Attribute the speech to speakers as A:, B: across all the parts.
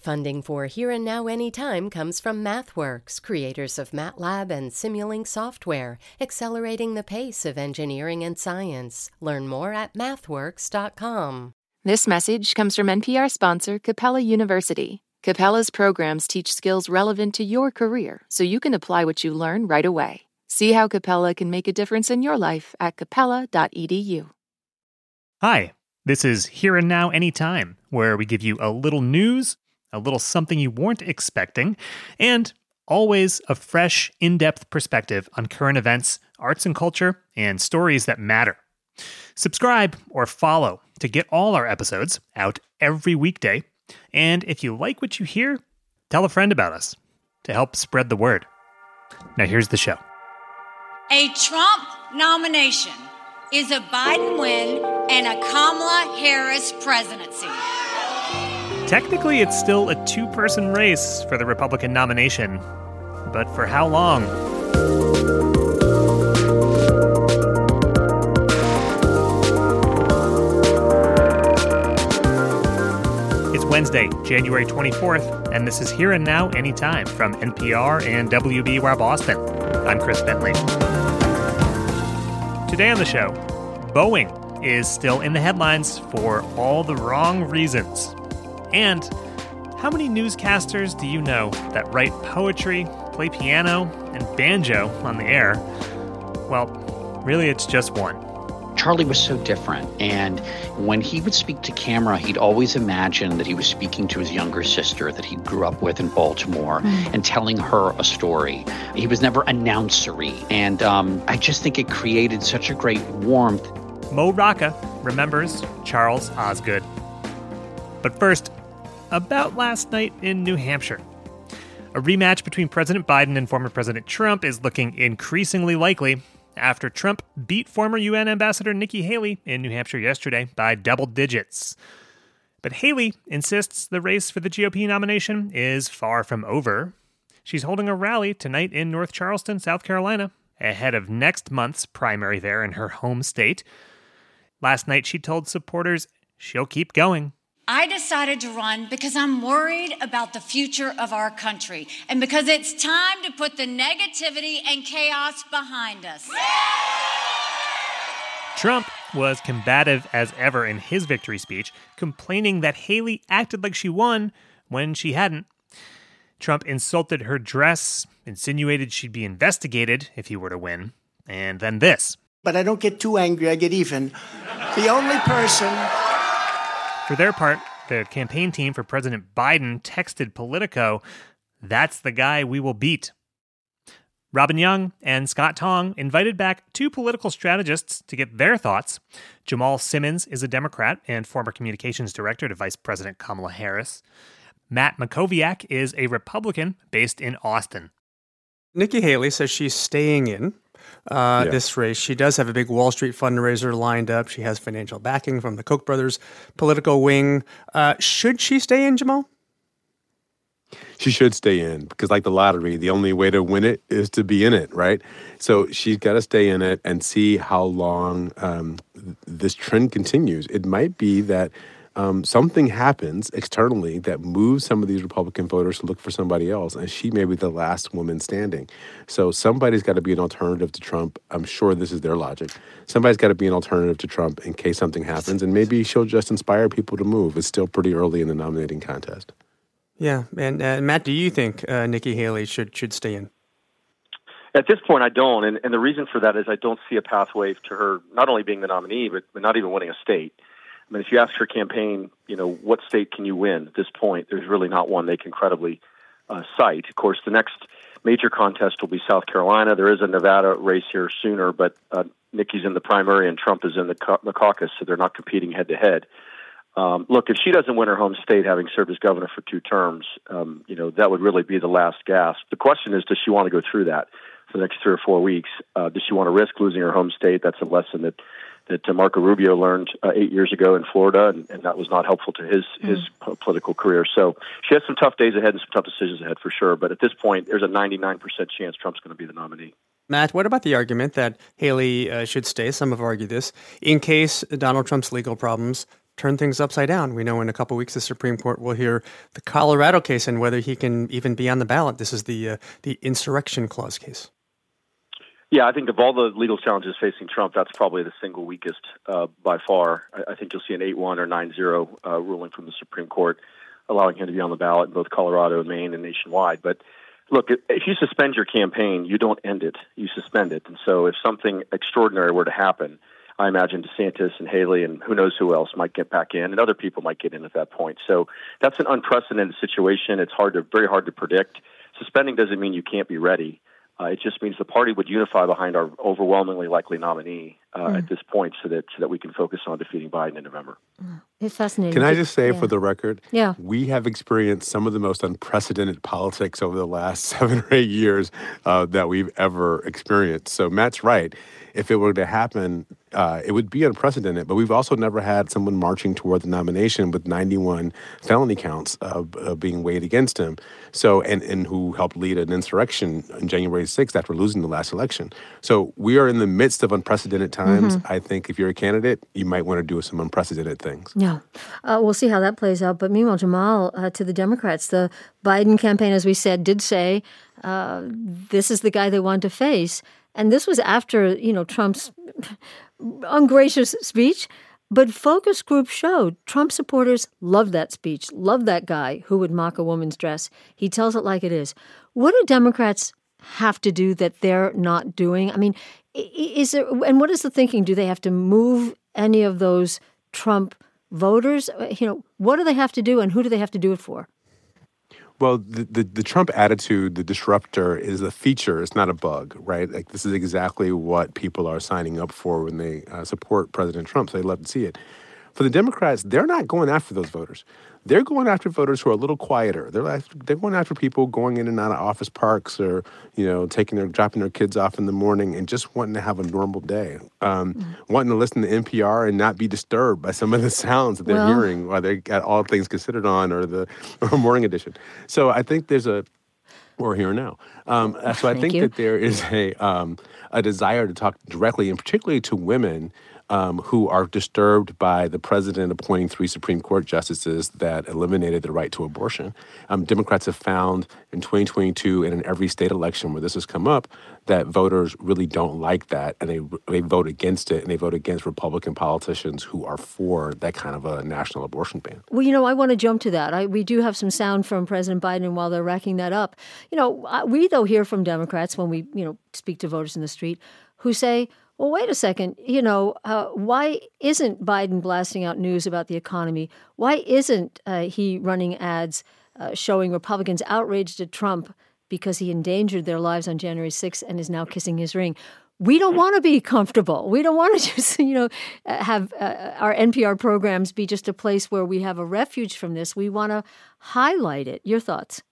A: Funding for Here and Now Anytime comes from MathWorks, creators of MATLAB and Simulink software, accelerating the pace of engineering and science. Learn more at mathworks.com.
B: This message comes from NPR sponsor Capella University. Capella's programs teach skills relevant to your career so you can apply what you learn right away. See how Capella can make a difference in your life at capella.edu.
C: Hi, this is Here and Now Anytime, where we give you a little news a little something you weren't expecting, and always a fresh, in depth perspective on current events, arts and culture, and stories that matter. Subscribe or follow to get all our episodes out every weekday. And if you like what you hear, tell a friend about us to help spread the word. Now, here's the show.
D: A Trump nomination is a Biden win and a Kamala Harris presidency.
C: Technically, it's still a two person race for the Republican nomination. But for how long? It's Wednesday, January 24th, and this is Here and Now Anytime from NPR and WBUR Boston. I'm Chris Bentley. Today on the show, Boeing is still in the headlines for all the wrong reasons. And how many newscasters do you know that write poetry, play piano, and banjo on the air? Well, really, it's just one.
E: Charlie was so different. And when he would speak to camera, he'd always imagine that he was speaking to his younger sister that he grew up with in Baltimore mm. and telling her a story. He was never announcery. And um, I just think it created such a great warmth.
C: Mo Rocca remembers Charles Osgood. But first, about last night in New Hampshire. A rematch between President Biden and former President Trump is looking increasingly likely after Trump beat former UN Ambassador Nikki Haley in New Hampshire yesterday by double digits. But Haley insists the race for the GOP nomination is far from over. She's holding a rally tonight in North Charleston, South Carolina, ahead of next month's primary there in her home state. Last night, she told supporters she'll keep going
D: I decided to run because I'm worried about the future of our country and because it's time to put the negativity and chaos behind us.
C: Trump was combative as ever in his victory speech, complaining that Haley acted like she won when she hadn't. Trump insulted her dress, insinuated she'd be investigated if he were to win, and then this.
F: But I don't get too angry, I get even. The only person
C: for their part, the campaign team for President Biden texted Politico, That's the guy we will beat. Robin Young and Scott Tong invited back two political strategists to get their thoughts. Jamal Simmons is a Democrat and former communications director to Vice President Kamala Harris. Matt Mackowiak is a Republican based in Austin.
G: Nikki Haley says she's staying in uh, yeah. this race. She does have a big Wall Street fundraiser lined up. She has financial backing from the Koch brothers political wing. Uh, should she stay in, Jamal?
H: She should stay in because, like the lottery, the only way to win it is to be in it, right? So she's got to stay in it and see how long um, this trend continues. It might be that um, something happens externally that moves some of these Republican voters to look for somebody else, and she may be the last woman standing. So somebody's got to be an alternative to Trump. I'm sure this is their logic. Somebody's got to be an alternative to Trump in case something happens, and maybe she'll just inspire people to move. It's still pretty early in the nominating contest.
G: Yeah, and uh, Matt, do you think uh, Nikki Haley should should stay in?
I: At this point, I don't, and, and the reason for that is I don't see a pathway to her not only being the nominee, but, but not even winning a state. I mean, if you ask her campaign, you know, what state can you win at this point? There's really not one they can credibly uh, cite. Of course, the next major contest will be South Carolina. There is a Nevada race here sooner, but uh, Nikki's in the primary and Trump is in the, ca- the caucus, so they're not competing head to head. Look, if she doesn't win her home state, having served as governor for two terms, um, you know that would really be the last gasp. The question is, does she want to go through that for the next three or four weeks? Uh, does she want to risk losing her home state? That's a lesson that that uh, Marco Rubio learned uh, eight years ago in Florida, and, and, that was not helpful to his mm. his political career. So she has some tough days ahead and some tough decisions ahead for sure. But at this point, there's a 99% chance Trump's going to be the nominee.
G: Matt, what about the argument that Haley uh, should stay? Some have argued this in case Donald Trump's legal problems turn things upside down. We know in a couple weeks the Supreme Court will hear the Colorado case and whether he can even be on the ballot. This is the uh, the insurrection clause case.
I: Yeah, I think of all the legal challenges facing Trump, that's probably the single weakest uh, by far. I, I, think you'll see an 8 1 or 9 0 uh, ruling from the Supreme Court, allowing him to be on the ballot in both Colorado, and Maine, and nationwide. But look, if you suspend your campaign, you don't end it, you suspend it. And so if something extraordinary were to happen, I imagine DeSantis and Haley and who knows who else might get back in, and other people might get in at that point. So that's an unprecedented situation. It's hard to, very hard to predict. Suspending doesn't mean you can't be ready. Uh, it just means the party would unify behind our overwhelmingly likely nominee uh, mm. at this point, so that so that we can focus on defeating Biden in November.
J: Mm. It's fascinating.
H: Can I just say,
J: yeah.
H: for the record,
J: yeah.
H: we have experienced some of the most unprecedented politics over the last seven or eight years uh, that we've ever experienced. So Matt's right if it were to happen, uh, it would be unprecedented. But we've also never had someone marching toward the nomination with 91 felony counts uh, being weighed against him. So, and, and who helped lead an insurrection on January 6th after losing the last election. So, we are in the midst of unprecedented times. Mm-hmm. I think if you're a candidate, you might want to do some unprecedented things.
J: Yeah. Uh, we'll see how that plays out. But meanwhile, Jamal, uh, to the Democrats, the Biden campaign, as we said, did say uh, this is the guy they want to face. And this was after, you know, Trump's ungracious speech. But focus groups showed Trump supporters love that speech, love that guy who would mock a woman's dress. He tells it like it is. What do Democrats have to do that they're not doing? I mean, is there, and what is the thinking? Do they have to move any of those Trump voters? Uh, you know, what do they have to do and who do they have to do it for?
H: Well, the, the, the, Trump attitude, the disruptor, is a feature. It's not a bug, right? Like this is exactly what people are signing up for when they uh, support President Trump. So they love to see it. For the Democrats, they're not going after those voters. They're going after voters who are a little quieter. They're like, they're going after people going in and out of office parks or you know taking their dropping their kids off in the morning and just wanting to have a normal day, um, mm-hmm. wanting to listen to NPR and not be disturbed by some of the sounds that they're well, hearing while they got all things considered on or the or morning edition. So I think there's a we're here now. Um, so I think
J: you.
H: that there is a um, a desire to talk directly and particularly to women um, who are disturbed by the president appointing three Supreme Court justices that eliminated the right to abortion. Um, Democrats have found in 2022 and in every state election where this has come up that voters really don't like that and they, they vote against it and they vote against Republican politicians who are for that kind of a national abortion ban.
J: Well, you know, I want to jump to that. I, we do have some sound from President Biden while they're racking that up. You know, we, though, hear from Democrats when we, you know, speak to voters in the street who say, well, wait a second. You know, uh, why isn't Biden blasting out news about the economy? Why isn't uh, he running ads uh, showing Republicans outraged at Trump because he endangered their lives on January 6th and is now kissing his ring? We don't want to be comfortable. We don't want to just, you know, uh, have uh, our NPR programs be just a place where we have a refuge from this. We want to highlight it. Your thoughts?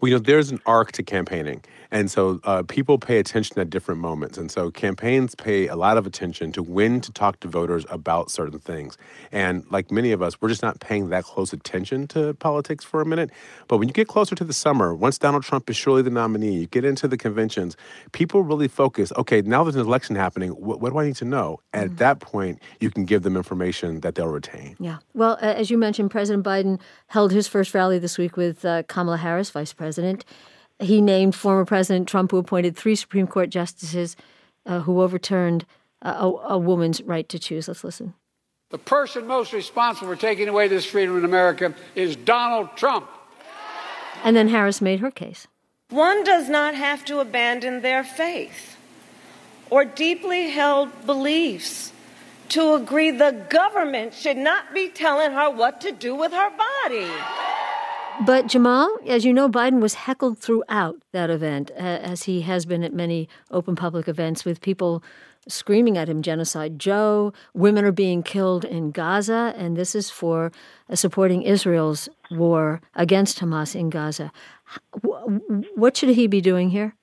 H: Well, you know, there's an arc to campaigning. And so uh, people pay attention at different moments. And so campaigns pay a lot of attention to when to talk to voters about certain things. And like many of us, we're just not paying that close attention to politics for a minute. But when you get closer to the summer, once Donald Trump is surely the nominee, you get into the conventions, people really focus okay, now there's an election happening. What, what do I need to know? Mm-hmm. At that point, you can give them information that they'll retain.
J: Yeah. Well, as you mentioned, President Biden held his first rally this week with uh, Kamala Harris, vice president he named former President Trump, who appointed three Supreme Court justices uh, who overturned uh, a, a woman's right to choose. Let's listen.
K: The person most responsible for taking away this freedom in America is Donald Trump.
J: And then Harris made her case.
L: One does not have to abandon their faith or deeply held beliefs to agree the government should not be telling her what to do with her body.
J: But Jamal, as you know, Biden was heckled throughout that event, as he has been at many open public events, with people screaming at him genocide Joe, women are being killed in Gaza, and this is for uh, supporting Israel's war against Hamas in Gaza. What should he be doing here?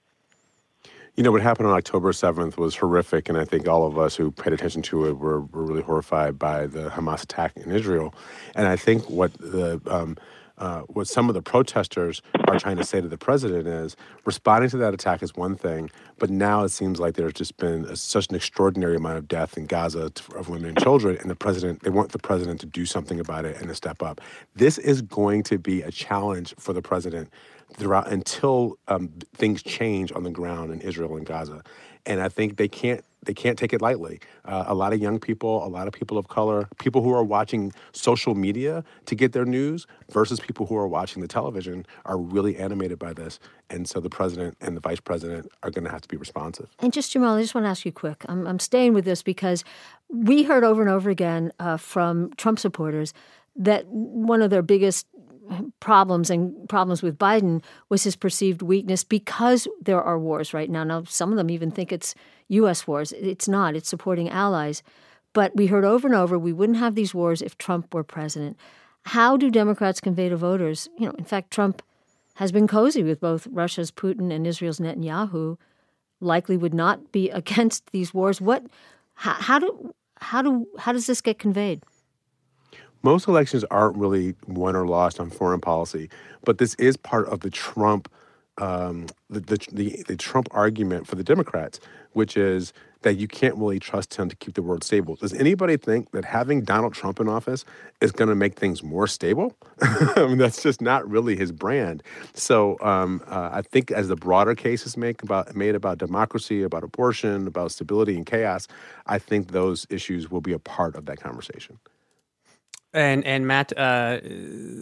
H: You know, what happened on October 7th was horrific, and I think all of us who paid attention to it were, were really horrified by the Hamas attack in Israel. And I think what the um, uh, what some of the protesters are trying to say to the president is responding to that attack is one thing, but now it seems like there's just been a, such an extraordinary amount of death in Gaza of women and children, and the president they want the president to do something about it and to step up. This is going to be a challenge for the president throughout until um, things change on the ground in Israel and Gaza, and I think they can't they can't take it lightly. Uh, a lot of young people, a lot of people of color, people who are watching social media to get their news versus people who are watching the television are really animated by this. And so the president and the vice president are going to have to be responsive.
J: And just Jamal, I just want to ask you quick. I'm, I'm staying with this because we heard over and over again uh, from Trump supporters that one of their biggest problems and problems with Biden was his perceived weakness because there are wars right now. Now, some of them even think it's U.S. wars. It's not, it's supporting allies. But we heard over and over we wouldn't have these wars if Trump were president. How do Democrats convey to voters? You know, in fact, Trump has been cozy with both Russia's Putin and Israel's Netanyahu, likely would not be against these wars. What, how, how do, how do, how does this get conveyed?
H: Most elections aren't really won or lost on foreign policy, but this is part of the Trump um, the, the, the the Trump argument for the Democrats, which is that you can't really trust him to keep the world stable. Does anybody think that having Donald Trump in office is going to make things more stable? I mean, that's just not really his brand. So um, uh, I think as the broader cases is made about made about democracy, about abortion, about stability and chaos, I think those issues will be a part of that conversation.
G: And and Matt, uh,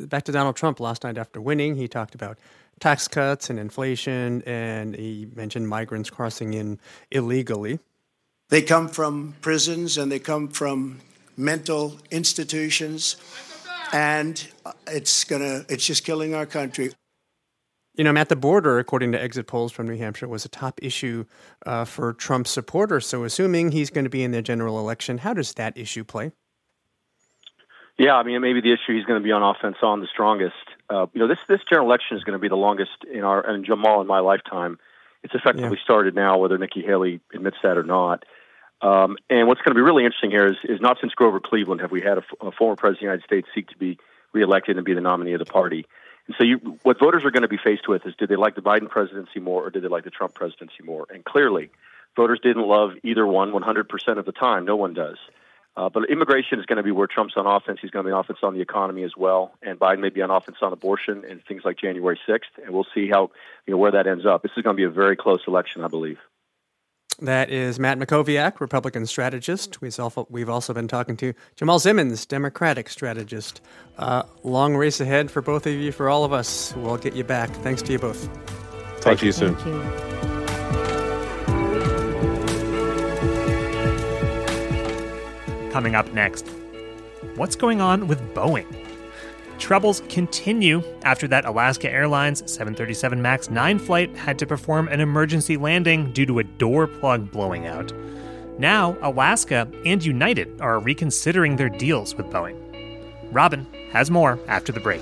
G: back to Donald Trump last night after winning, he talked about tax cuts and inflation, and he mentioned migrants crossing in illegally.
F: They come from prisons and they come from mental institutions, and it's gonna it's just killing our country.
G: You know, Matt, the border, according to exit polls from New Hampshire, was a top issue uh, for Trump supporters. So, assuming he's going to be in the general election, how does that issue play?
I: Yeah, I mean, maybe the issue he's going to be on offense on the strongest. Uh, you know, this this general election is going to be the longest in our and Jamal in my lifetime. It's effectively yeah. started now, whether Nikki Haley admits that or not. Um, and what's going to be really interesting here is, is not since Grover Cleveland have we had a, a former president of the United States seek to be reelected and be the nominee of the party. And so, you, what voters are going to be faced with is, did they like the Biden presidency more, or did they like the Trump presidency more? And clearly, voters didn't love either one 100% of the time. No one does. Uh, but immigration is going to be where Trump's on offense. He's going to be on offense on the economy as well, and Biden may be on offense on abortion and things like January 6th. And we'll see how you know where that ends up. This is going to be a very close election, I believe.
G: That is Matt Mackowiak, Republican strategist. We've also been talking to Jamal Simmons, Democratic strategist. Uh, long race ahead for both of you, for all of us. We'll get you back. Thanks to you both.
H: Talk to you soon.
C: Coming up next, what's going on with Boeing? Troubles continue after that Alaska Airlines 737 MAX 9 flight had to perform an emergency landing due to a door plug blowing out. Now, Alaska and United are reconsidering their deals with Boeing. Robin has more after the break.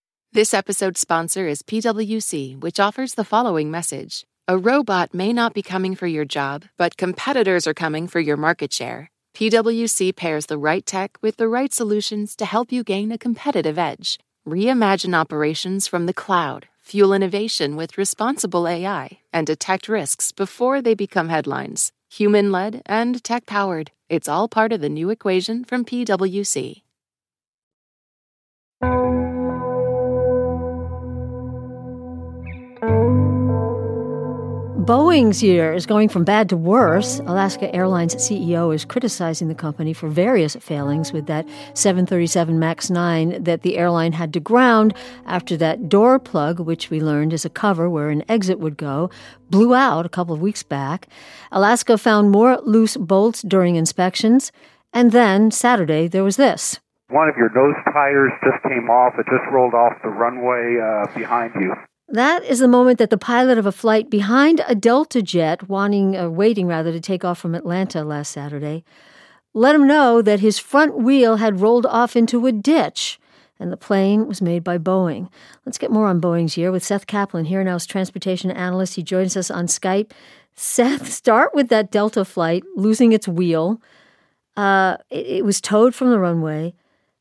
B: This episode's sponsor is PWC, which offers the following message A robot may not be coming for your job, but competitors are coming for your market share. PWC pairs the right tech with the right solutions to help you gain a competitive edge. Reimagine operations from the cloud, fuel innovation with responsible AI, and detect risks before they become headlines. Human led and tech powered. It's all part of the new equation from PWC.
J: Boeing's year is going from bad to worse. Alaska Airlines CEO is criticizing the company for various failings with that 737 MAX 9 that the airline had to ground after that door plug, which we learned is a cover where an exit would go, blew out a couple of weeks back. Alaska found more loose bolts during inspections. And then Saturday, there was this.
M: One of your nose tires just came off. It just rolled off the runway uh, behind you.
J: That is the moment that the pilot of a flight behind a Delta jet, wanting, uh, waiting rather, to take off from Atlanta last Saturday, let him know that his front wheel had rolled off into a ditch, and the plane was made by Boeing. Let's get more on Boeing's year with Seth Kaplan, here now's transportation analyst. He joins us on Skype. Seth, start with that Delta flight losing its wheel. Uh, it, it was towed from the runway.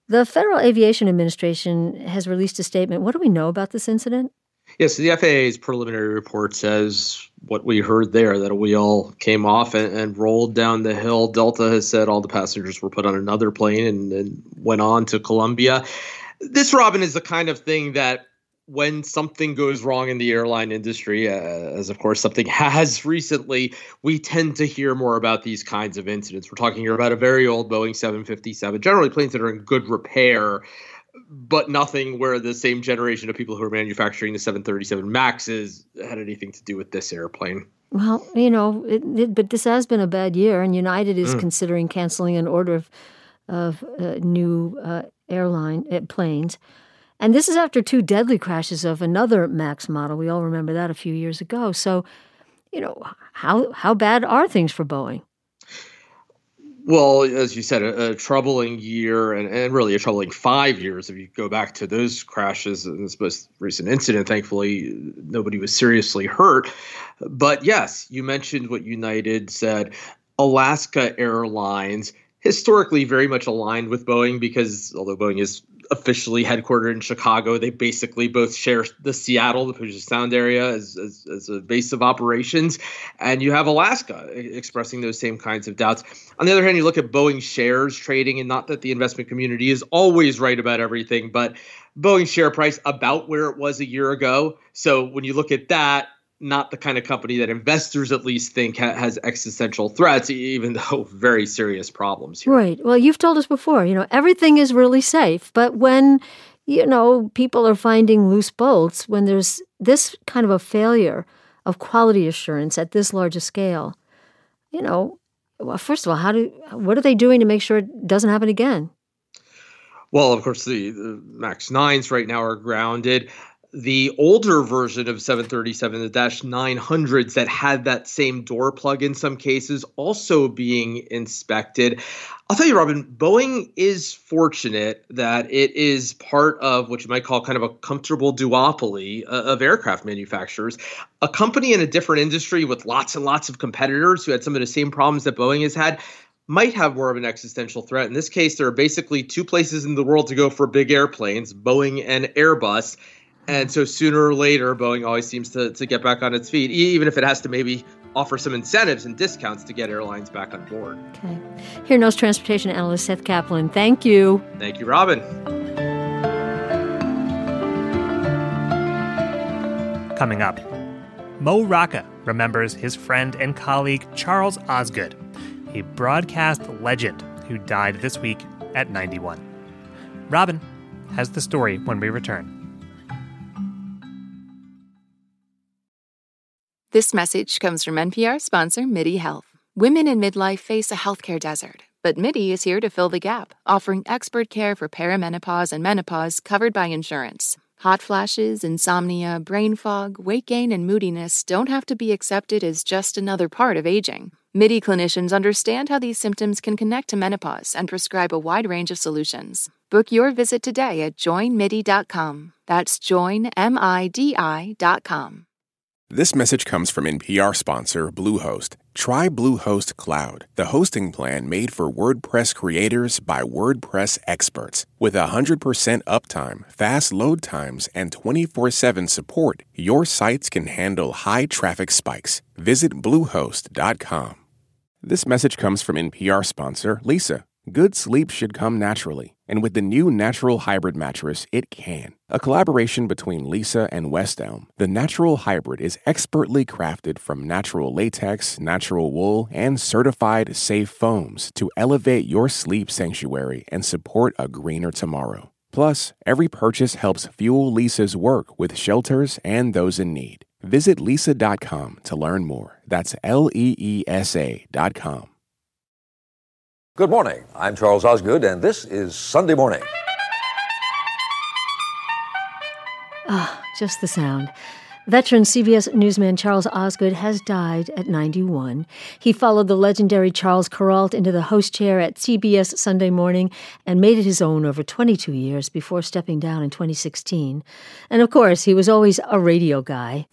J: The Federal Aviation Administration has released a statement. What do we know about this incident?
N: Yes, the FAA's preliminary report says what we heard there that a wheel came off and, and, rolled down the hill. Delta has said all the passengers were put on another plane and, and went on to Columbia. This, Robin, is the kind of thing that when something goes wrong in the airline industry, uh, as of course something has recently, we tend to hear more about these kinds of incidents. We're talking here about a very old Boeing 757, generally planes that are in good repair but nothing where the same generation of people who are manufacturing the 737 Maxes had anything to do with this airplane.
J: Well, you know, it, it, but this has been a bad year, and United is mm. considering canceling an order of, of uh, new uh, airline uh, planes. And this is after two deadly crashes of another Max model. We all remember that a few years ago. So, you know, how how bad are things for Boeing?
N: Well, as you said, a, a troubling year and, and really a troubling five years. If you go back to those crashes and this most recent incident, thankfully nobody was seriously hurt. But yes, you mentioned what United said. Alaska Airlines historically very much aligned with Boeing because although Boeing is officially headquartered in Chicago. They basically both share the Seattle, the Puget Sound area, as, as, as, a base of operations. And you have Alaska expressing those same kinds of doubts. On the other hand, you look at Boeing shares trading, and not that the investment community is always right about everything, but Boeing share price about where it was a year ago. So when you look at that, not the kind of company that investors at least think ha- has existential threats, even though very serious problems. Here.
J: Right. Well, you've told us before, you know, everything is really safe, but when you know people are finding loose bolts, when there's this kind of a failure of quality assurance at this large a scale, you know, well, first of all, how do what are they doing to make sure it doesn't happen again?
N: Well, of course, the, the Max Nines right now are grounded the older version of 737, the Dash 900s that had that same door plug in some cases, also being inspected. I'll tell you, Robin, Boeing is fortunate that it is part of what you might call kind of a comfortable duopoly uh, of aircraft manufacturers. A company in a different industry with lots and lots of competitors who had some of the same problems that Boeing has had might have more of an existential threat. In this case, there are basically two places in the world to go for big airplanes Boeing and Airbus. And so sooner or later, Boeing always seems to, to get back on its feet, even if it has to maybe offer some incentives and discounts to get airlines back on board.
J: Okay. Here knows transportation analyst Seth Kaplan. Thank you.
N: Thank you, Robin.
C: Coming up, Mo Rocca remembers his friend and colleague Charles Osgood, a broadcast legend who died this week at 91. Robin has the story when we return.
B: This message comes from NPR sponsor MIDI Health. Women in midlife face a healthcare desert, but MIDI is here to fill the gap, offering expert care for perimenopause and menopause covered by insurance. Hot flashes, insomnia, brain fog, weight gain, and moodiness don't have to be accepted as just another part of aging. MIDI clinicians understand how these symptoms can connect to menopause and prescribe a wide range of solutions. Book your visit today at joinmidi.com. That's joinmidi.com.
O: This message comes from NPR sponsor Bluehost. Try Bluehost Cloud, the hosting plan made for WordPress creators by WordPress experts. With 100% uptime, fast load times, and 24 7 support, your sites can handle high traffic spikes. Visit Bluehost.com. This message comes from NPR sponsor Leesa. Good sleep should come naturally. And with the new Natural Hybrid mattress, it can. A collaboration between Leesa and West Elm, the Natural Hybrid is expertly crafted from natural latex, natural wool, and certified safe foams to elevate your sleep sanctuary and support a greener tomorrow. Plus, every purchase helps fuel Leesa's work with shelters and those in need. Visit leesa.com to learn more. That's L E E S A.com.
P: Good morning. I'm Charles Osgood, and this is Sunday Morning.
J: Ah, just the sound. Veteran CBS newsman Charles Osgood has died at 91. He followed the legendary Charles Kuralt into the host chair at CBS Sunday Morning and made it his own over 22 years before stepping down in 2016. And of course, he was always a radio guy.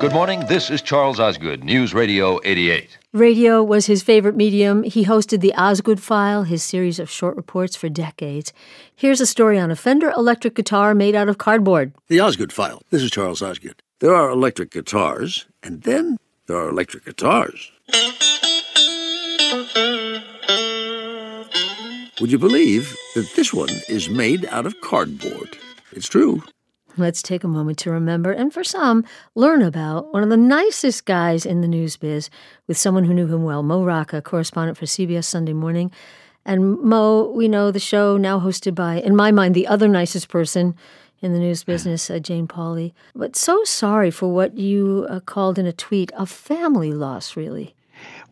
P: Good morning. This is Charles Osgood, News Radio 88.
J: Radio was his favorite medium. He hosted the Osgood File, his series of short reports for decades. Here's a story on a Fender electric guitar made out of cardboard.
Q: The Osgood File. This is Charles Osgood. There are electric guitars, and then there are electric guitars. Would you believe that this one is made out of cardboard? It's true.
J: Let's take a moment to remember, and for some, learn about one of the nicest guys in the news biz with someone who knew him well, Mo Rocca, correspondent for CBS Sunday Morning. And Mo, we know the show now hosted by, in my mind, the other nicest person in the news business, uh, Jane Pauley. But so sorry for what you uh, called in a tweet a family loss, really.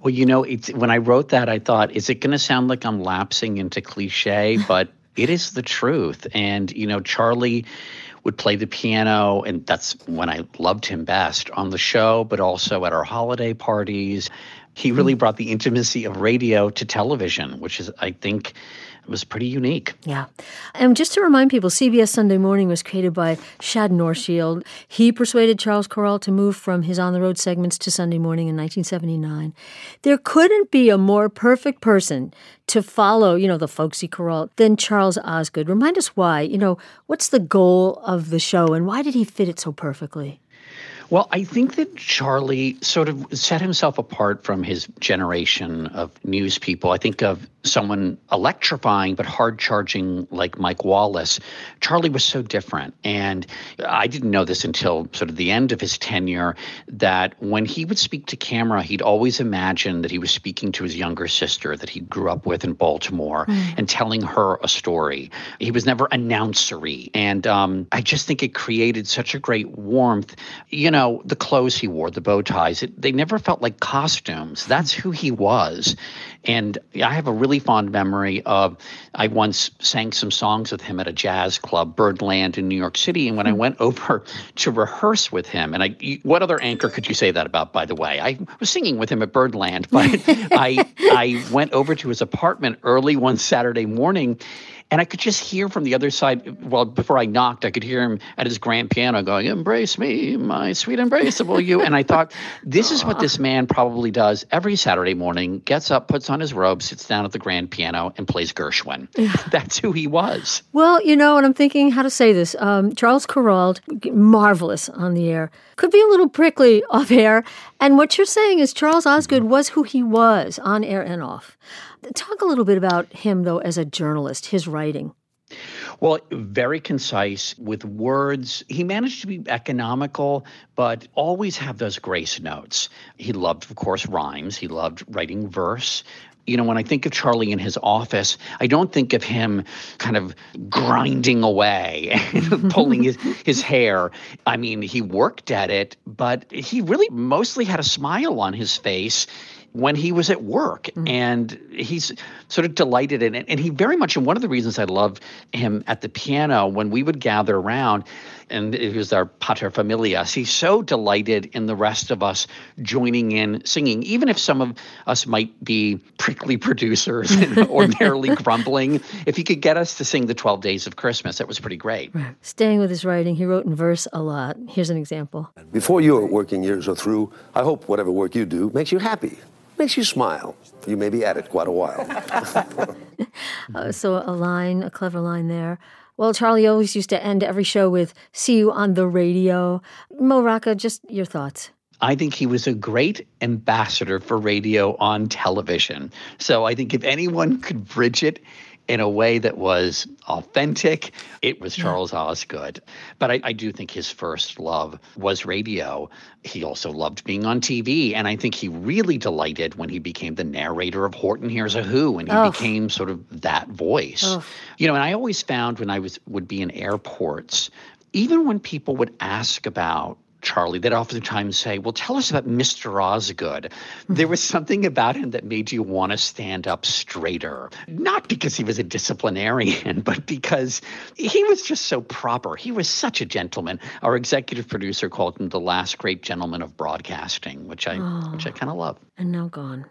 E: Well, you know, it's, when I wrote that, I thought, is it going to sound like I'm lapsing into cliche? But it is the truth. And, you know, Charlie would play the piano, and that's when I loved him best on the show, but also at our holiday parties. He really hmm. brought the intimacy of radio to television, which is, I think, was pretty unique.
J: Yeah. And just to remind people, CBS Sunday Morning was created by Shad Northshield. He persuaded Charles Kuralt to move from his on the road segments to Sunday Morning in 1979. There couldn't be a more perfect person to follow, you know, the folksy Kuralt than Charles Osgood. Remind us why. You know, what's the goal of the show and why did he fit it so perfectly?
E: Well, I think that Charlie sort of set himself apart from his generation of news people. I think of someone electrifying but hard charging like Mike Wallace. Charlie was so different. And I didn't know this until sort of the end of his tenure that when he would speak to camera, he'd always imagine that he was speaking to his younger sister that he grew up with in Baltimore mm. and telling her a story. He was never announcery. And um, I just think it created such a great warmth. You know, the clothes he wore, the bow ties, it, they never felt like costumes. That's who he was. And I have a really fond memory of I once sang some songs with him at a jazz club, Birdland in New York City. And when I hmm. went over to rehearse with him, and I, what other anchor could you say that about, by the way? I was singing with him at Birdland, but I, I went over to his apartment early one Saturday morning and I could just hear from the other side. Well, before I knocked, I could hear him at his grand piano going, Embrace me, my sweet embraceable you. And I thought, this is what this man probably does every Saturday morning gets up, puts on his robe, sits down at the grand piano, and plays Gershwin. That's who he was.
J: Well, you know, and I'm thinking how to say this. Um, Charles Kuralt, marvelous on the air, could be a little prickly off air. And what you're saying is Charles Osgood was who he was on air and off. Talk a little bit about him, though, as a journalist, his writing.
E: Well, very concise with words. He managed to be economical, but always have those grace notes. He loved, of course, rhymes. He loved writing verse. You know, when I think of Charlie in his office, I don't think of him kind of grinding away and pulling his, his hair. I mean, he worked at it, but he really mostly had a smile on his face when he was at work mm-hmm. and he's sort of delighted in it. And he very much and one of the reasons i loved him at the piano when we would gather around and it was our pater familias he's so delighted in the rest of us joining in singing even if some of us might be prickly producers and ordinarily grumbling. If he could get us to sing the 12 days of christmas that was pretty great.
J: Right. staying with his writing he wrote in verse a lot. Here's an example.
Q: Before your working years are through i hope whatever work you do makes you happy makes you smile. You may be at it quite a while.
J: uh, so, a line, a clever line there. Well, Charlie always used to end every show with "See you on the radio." Mo Rocca, just your thoughts.
E: I think he was a great ambassador for radio on television. So I think if anyone could bridge it, in a way that was authentic. It was Charles Osgood. But I, I, do think his first love was radio. He also loved being on TV. And I think he really delighted when he became the narrator of Horton Hears a Who and he oh. became sort of that voice. Oh. You know, and I always found when I was would be in airports, even when people would ask about Charlie that oftentimes say, Well, tell us about Mr. Osgood. Mm-hmm. There was something about him that made you want to stand up straighter. Not because he was a disciplinarian, but because he was just so proper. He was such a gentleman. Our executive producer called him the last great gentleman of broadcasting, which I oh, which I kind of love.
J: And now gone.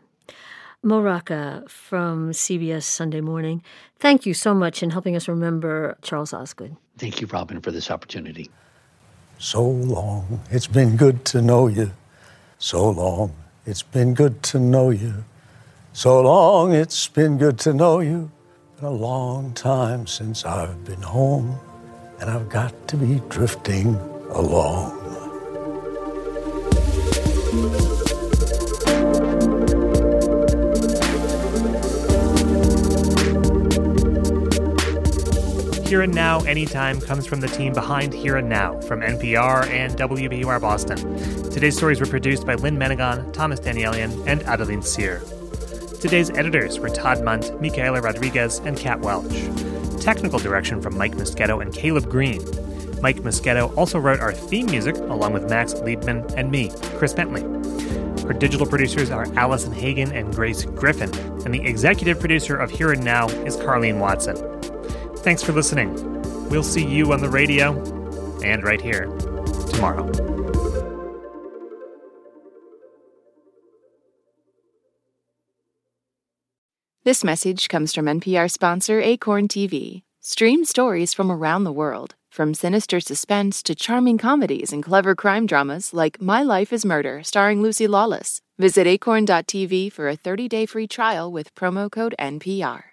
J: Mo Rocca from CBS Sunday Morning. Thank you so much in helping us remember Charles Osgood.
E: Thank you, Robin, for this opportunity.
R: So long, it's been good to know you. So long, it's been good to know you. So long, it's been good to know you. Been a long time since I've been home, and I've got to be drifting along.
C: Here and Now Anytime comes from the team behind Here and Now from NPR and WBUR Boston. Today's stories were produced by Lynn Menegon, Thomas Danielian, and Adeline Sear. Today's editors were Todd Mundt, Michaela Rodriguez, and Kat Welch. Technical direction from Mike Moschetto and Caleb Green. Mike Moschetto also wrote our theme music along with Max Liebman and me, Chris Bentley. Our digital producers are Allison Hagen and Grace Griffin, and the executive producer of Here and Now is Carleen Watson. Thanks for listening. We'll see you on the radio and right here tomorrow.
B: This message comes from NPR sponsor Acorn TV. Stream stories from around the world, from sinister suspense to charming comedies and clever crime dramas like My Life is Murder, starring Lucy Lawless. Visit acorn.tv for a 30 day free trial with promo code NPR.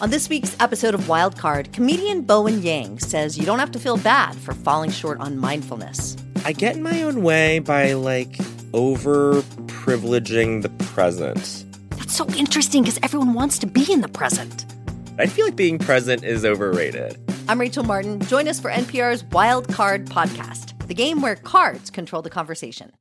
S: On this week's episode of Wildcard, comedian Bowen Yang says you don't have to feel bad for falling short on mindfulness.
T: I get in my own way by like over privileging the present.
S: That's so interesting because everyone wants to be in the present.
T: I feel like being present is overrated.
S: I'm Rachel Martin. Join us for NPR's Wildcard podcast, the game where cards control the conversation.